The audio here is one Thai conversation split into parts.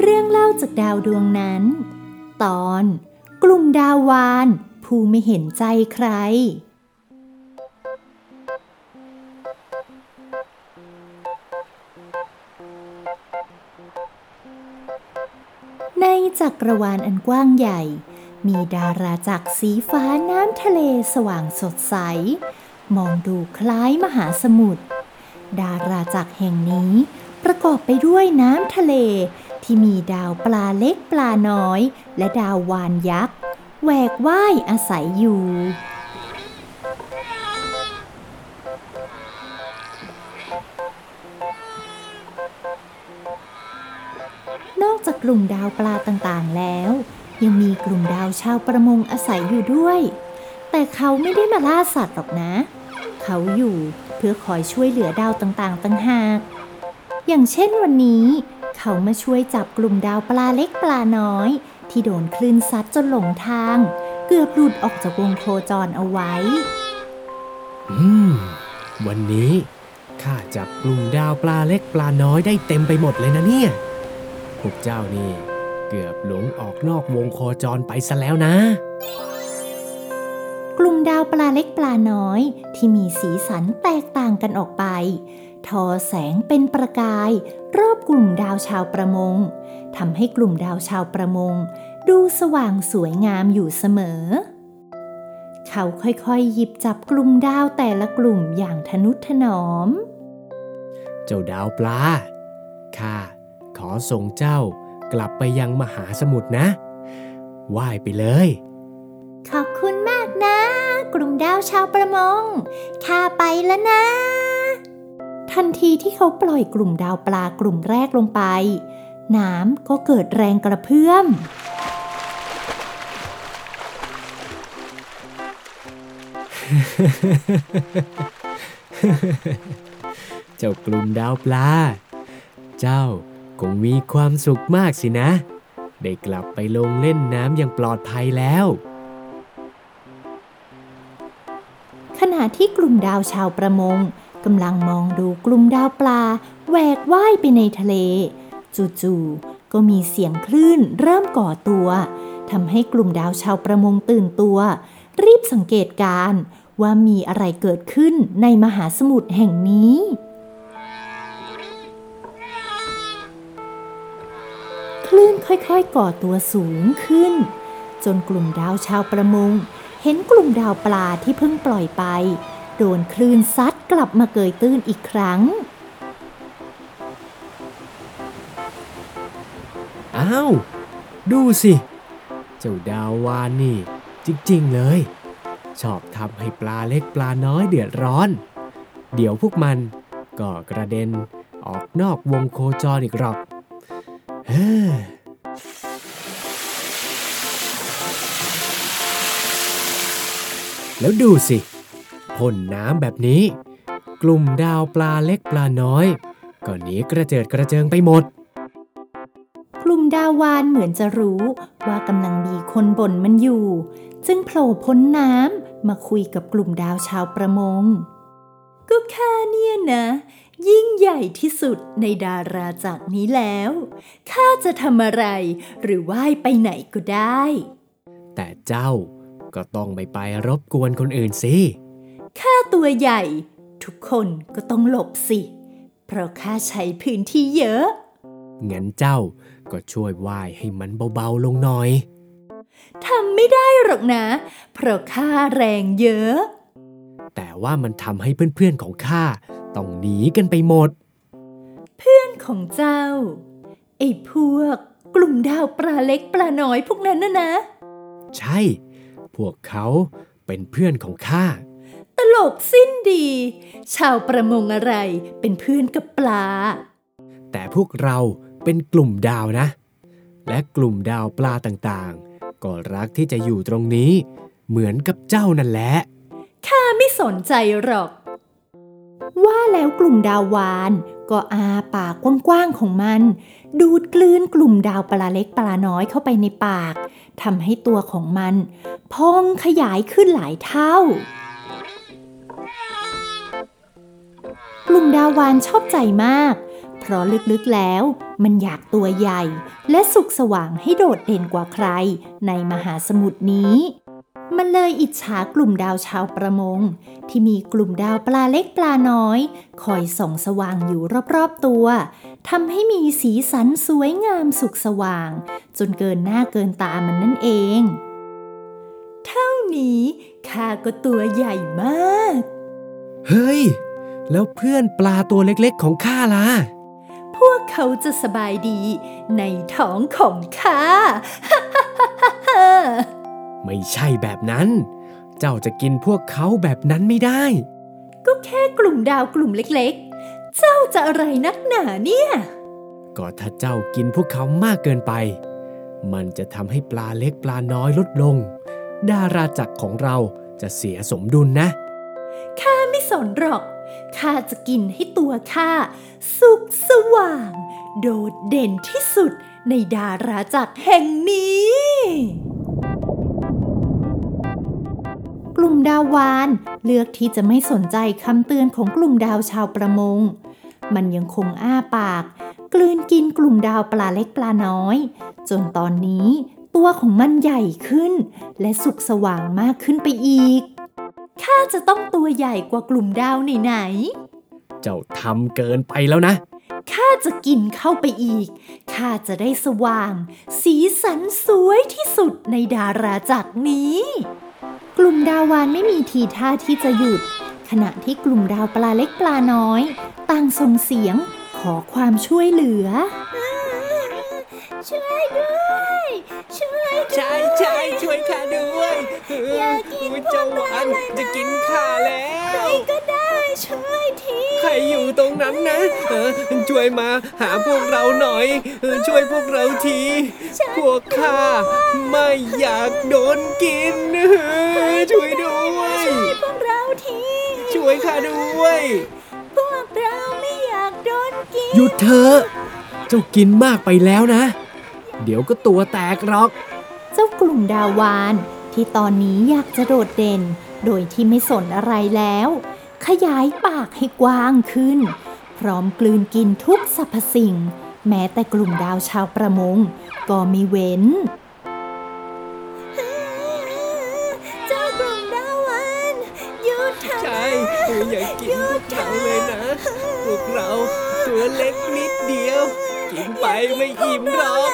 เรื่องเล่าจากดาวดวงนั้น ตอน กลุ่มดาววาน ผู้ไม่เห็นใจใคร ในจักรวาลอันกว้างใหญ่ มีดาราจักรสีฟ้าน้ำทะเลสว่างสดใส มองดูคล้ายมหาสมุทรดาราจักรแห่งนี้ประกอบไปด้วยน้ำทะเล ที่มีดาวปลาเล็กปลาน้อย และดาววานยักษ์แหวกว่ายอาศัยอยู่ นอกจากกลุ่มดาวปลาต่างๆแล้ว ยังมีกลุ่มดาวชาวประมงอาศัยอยู่ด้วย แต่เขาไม่ได้มาล่าสัตว์หรอกนะ เขาอยู่เพื่อคอยช่วยเหลือดาวต่างๆต่างหาก อย่างเช่นวันนี้ เขามาช่วยจับกลุ่มดาวปลาเล็กปลาน้อย ที่โดนคลื่นซัดจนหลงทาง เกือบหลุดออกจากวงโคจรเอาไว้ อืม วันนี้ข้าจับกลุ่มดาวปลาเล็กปลาน้อยได้เต็มไปหมดเลยนะเนี่ย พวกเจ้านี่ เกือบหลงออกนอกวงโคจรไปซะแล้วนะ กลุ่มดาวปลาเล็กปลาน้อย ที่มีสีสันแตกต่างกันออกไป ทอแสงเป็นประกาย รอบกลุ่มดาวชาวประมงทำให้กลุ่มดาวชาวประมง ดูสว่างสวยงามอยู่เสมอ เขาค่อยๆหยิบจับกลุ่มดาวแต่ละกลุ่มอย่างทนุถนอม เจ้าดาวปลาข้าขอส่งเจ้ากลับไปยังมหาสมุทรนะ ว่ายไปเลย ดาวชาวประมง ข้าไปแล้วนะ ทันทีที่เขาปล่อยกลุ่มดาวปลากลุ่มแรกลงไป น้ำก็เกิดแรงกระเพื่อม เจ้ากลุ่มดาวปลา เจ้าคงมีความสุขมากสินะ ได้กลับไปลงเล่นน้ำอย่างปลอดภัยแล้ว ณะที่กลุ่มดาวชาวประมงกำลังมองดูกลุ่มดาวปลาแหวกว่ายไปในทะเล จู่ๆก็มีเสียงคลื่นเริ่มก่อตัวทำให้กลุ่มดาวชาวประมงตื่นตัว รีบสังเกตการ์ว่ามีอะไรเกิดขึ้นในมหาสมุทรแห่งนี้ คลื่นค่อยๆก่อตัวสูงขึ้น จนกลุ่มดาวชาวประมง เห็นกลุ่มดาวปลาที่เพิ่งปล่อยไป โดนคลื่นซัดกลับมาเกยตื้นอีกครั้ง อ้าว ดูสิ เจ้าดาววานนี่ จริง ๆ เลย ชอบทำให้ปลาเล็กปลาน้อยเดือดร้อน เดี๋ยวพวกมันก็กระเด็นออกนอกวงโคจรอีกหรอกเฮ้อ แล้วดูสิพ่นน้ำแบบนี้ กลุ่มดาวปลาเล็กปลาน้อยก็หนีกระเจิดกระเจิงไปหมด กลุ่มดาววานเหมือนจะรู้ว่ากำลังมีคนบ่นมันอยู่ จึงโผล่พ้นน้ำมาคุยกับกลุ่มดาวชาวประมง ก็ข้าเนี่ยนะ ยิ่งใหญ่ที่สุดในดาราจากรนี้แล้วข้าจะทำอะไรหรือว่ายไปไหนก็ได้ แต่เจ้า ก็ต้องไม่ไปรบกวนคนอื่นสิข้าตัวใหญ่ ทุกคนก็ต้องหลบสิ เพราะข้าใช้พื้นที่เยอะ งั้นเจ้าก็ช่วยว่ายให้มันเบาๆลงหน่อย ทำไม่ได้หรอกนะ เพราะข้าแรงเยอะ แต่ว่ามันทำให้เพื่อนๆของข้าต้องหนีกันไปหมด เพื่อนของเจ้า ไอ้พวกกลุ่มดาวปลาเล็กปลาน้อยพวกนั้นนะนะ ใช่พ วกเขาเป็นเพื่อนของข้า ตลกสิ้นดี ชาวประมงอะไรเป็นเพื่อนกับปลา แต่พวกเราเป็นกลุ่มดาวนะ และกลุ่มดาวปลาต่างๆ ก็รักที่จะอยู่ตรงนี้ เหมือนกับเจ้านั่นแหละ ข้าไม่สนใจหรอก ว่าแล้วกลุ่มดาววาน ก็อาปากกว้างๆของมัน ดูดกลืนกลุ่มดาวปลาเล็กปลาน้อยเข้าไปในปากทำให้ตัวของมัน พองขยายขึ้นหลายเท่า กลุ่มดาววานชอบใจมาก เพราะลึกๆแล้วมันอยากตัวใหญ่ และสุกสว่างให้โดดเด่นกว่าใครในมหาสมุทรนี้ มันเลยอิจฉากลุ่มดาวชาวประมง ที่มีกลุ่มดาวปลาเล็กปลาน้อย คอยส่องสว่างอยู่รอบๆตัวทำให้มีสีสันสวยงามสุกสว่าง จนเกินหน้าเกินตามันนั่นเอง เท่านี้ข้าก็ตัวใหญ่มาก เฮ้ย แล้วเพื่อนปลาตัวเล็กๆของข้าล่ะพวกเขาจะสบายดีในท้องของข้า ไม่ใช่แบบนั้น เจ้าจะกินพวกเขาแบบนั้นไม่ได้ ก็แค่กลุ่มดาวกลุ่มเล็กๆ เจ้าจะอะไรนักหนาเนี่ย ก็ถ้าเจ้ากินพวกเขามากเกินไป มันจะทำให้ปลาเล็กปลาน้อยลดลง ดาราจักรของเราจะเสียสมดุลนะ ข้าไม่สนหรอก ข้าจะกินให้ตัวข้าสุกสว่าง โดดเด่นที่สุดในดาราจักรแห่งนี้ ลุ่มดาววาน เลือกที่จะไม่สนใจคำเตือนของกลุ่มดาวชาวประมง มันยังคงอ้าปาก กลืนกินกลุ่มดาวปลาเล็กปลาน้อย จนตอนนี้ตัวของมันใหญ่ขึ้น และสุกสว่างมากขึ้นไปอีก ข้าจะต้องตัวใหญ่กว่ากลุ่มดาวไหนเจ้าทำเกินไปแล้วนะๆข้าจะกินเข้าไปอีก ข้าจะได้สว่าง สีสันสวยที่สุดในดาราจักรนี้ กลุ่มดาววานไม่มีทีท่าที่จะหยุด ขณะที่กลุ่มดาวปลาเล็กปลาน้อย ต่างส่งเสียงขอความช่วยเหลือ ช่วยด้วย ช่วยใช่ใช่ช่วยข้าด้วยอย่ากินพวกเจ้าหวานเราเลยนะ จะกินข้าแล้วก็ได้ ช่วยทีใครอยู่ตรงนั้นนะเออช่วยมาหาพวกเราหน่อยเออช่วยพวกเราที พวกข้าไม่อยากโดนกินเออช่วยด้วยพวกเราที ช่วยข้าด้วย พวกเราไม่อยากโดนกินหยุดเถอะเจ้ากินมากไปแล้วนะ เดี๋ยวก็ตัวแตกหรอก เจ้ากลุ่มดาวานที่ตอนนี้อยากจะโดดเด่น โดยที่ไม่สนอะไรแล้ว ขยายปากให้กว้างขึ้น พร้อมกลืนกินทุกสรรพสิ่ง แม้แต่กลุ่มดาวชาวประมง ก็ไม่เว้นเจ้ากลุ่มดาวานหยุดเถอะใช่อย่ากินพวกเราเลยนะพวกเราตัวเล็กนิดเดียว กินไปไม่อิ่มหรอก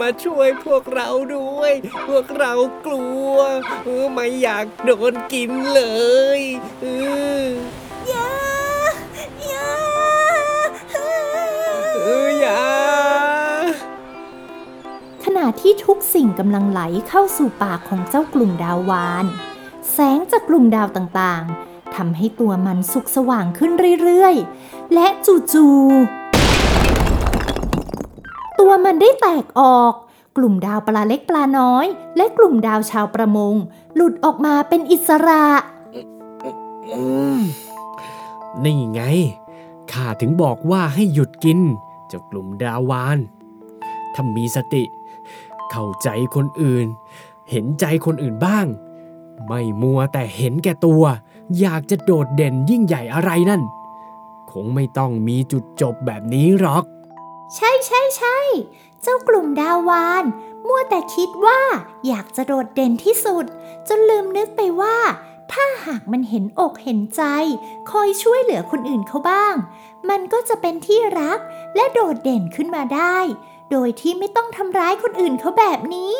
มาช่วยพวกเราด้วย พวกเรากลัวเออไม่อยากโดนกินเลยเออย่าอย่าเอออย่าขณะที่ทุกสิ่งกำลังไหลเข้าสู่ปากของเจ้ากลุ่มดาววาน แสงจากกลุ่มดาวต่างๆทำให้ตัวมันสุกสว่างขึ้นเรื่อยๆ และจู่ๆ ตัวมันได้แตกออก กลุ่มดาวปลาเล็กปลาน้อย และกลุ่มดาวชาวประมง หลุดออกมาเป็นอิสระนี่ไง ข้าถึงบอกว่าให้หยุดกิน เจ้ากลุ่มดาวานถ้ามีสติ เข้าใจคนอื่น เห็นใจคนอื่นบ้าง ไม่มัวแต่เห็นแก่ตัว อยากจะโดดเด่นยิ่งใหญ่อะไรนั่น คงไม่ต้องมีจุดจบแบบนี้หรอก ใช่ใช่ใช่เจ้ากลุ่มดาวาน มัวแต่คิดว่าอยากจะโดดเด่นที่สุด จนลืมนึกไปว่า ถ้าหากมันเห็นอกเห็นใจ คอยช่วยเหลือคนอื่นเขาบ้าง มันก็จะเป็นที่รักและโดดเด่นขึ้นมาได้ โดยที่ไม่ต้องทำร้ายคนอื่นเขาแบบนี้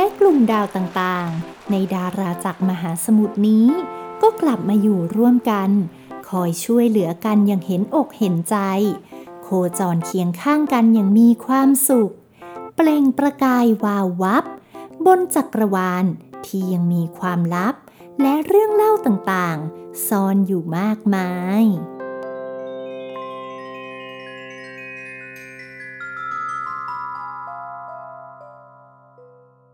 และกลุ่มดาวต่างๆ ในดาราจักรมหาสมุทรนี้ ก็กลับมาอยู่ร่วมกัน คอยช่วยเหลือกันอย่างเห็นอกเห็นใจ โคจรเคียงข้างกันอย่างมีความสุข เปล่งประกายวาววับ บนจักรวาลที่ยังมีความลับ และเรื่องเล่าต่างๆ ซ่อนอยู่มากมาย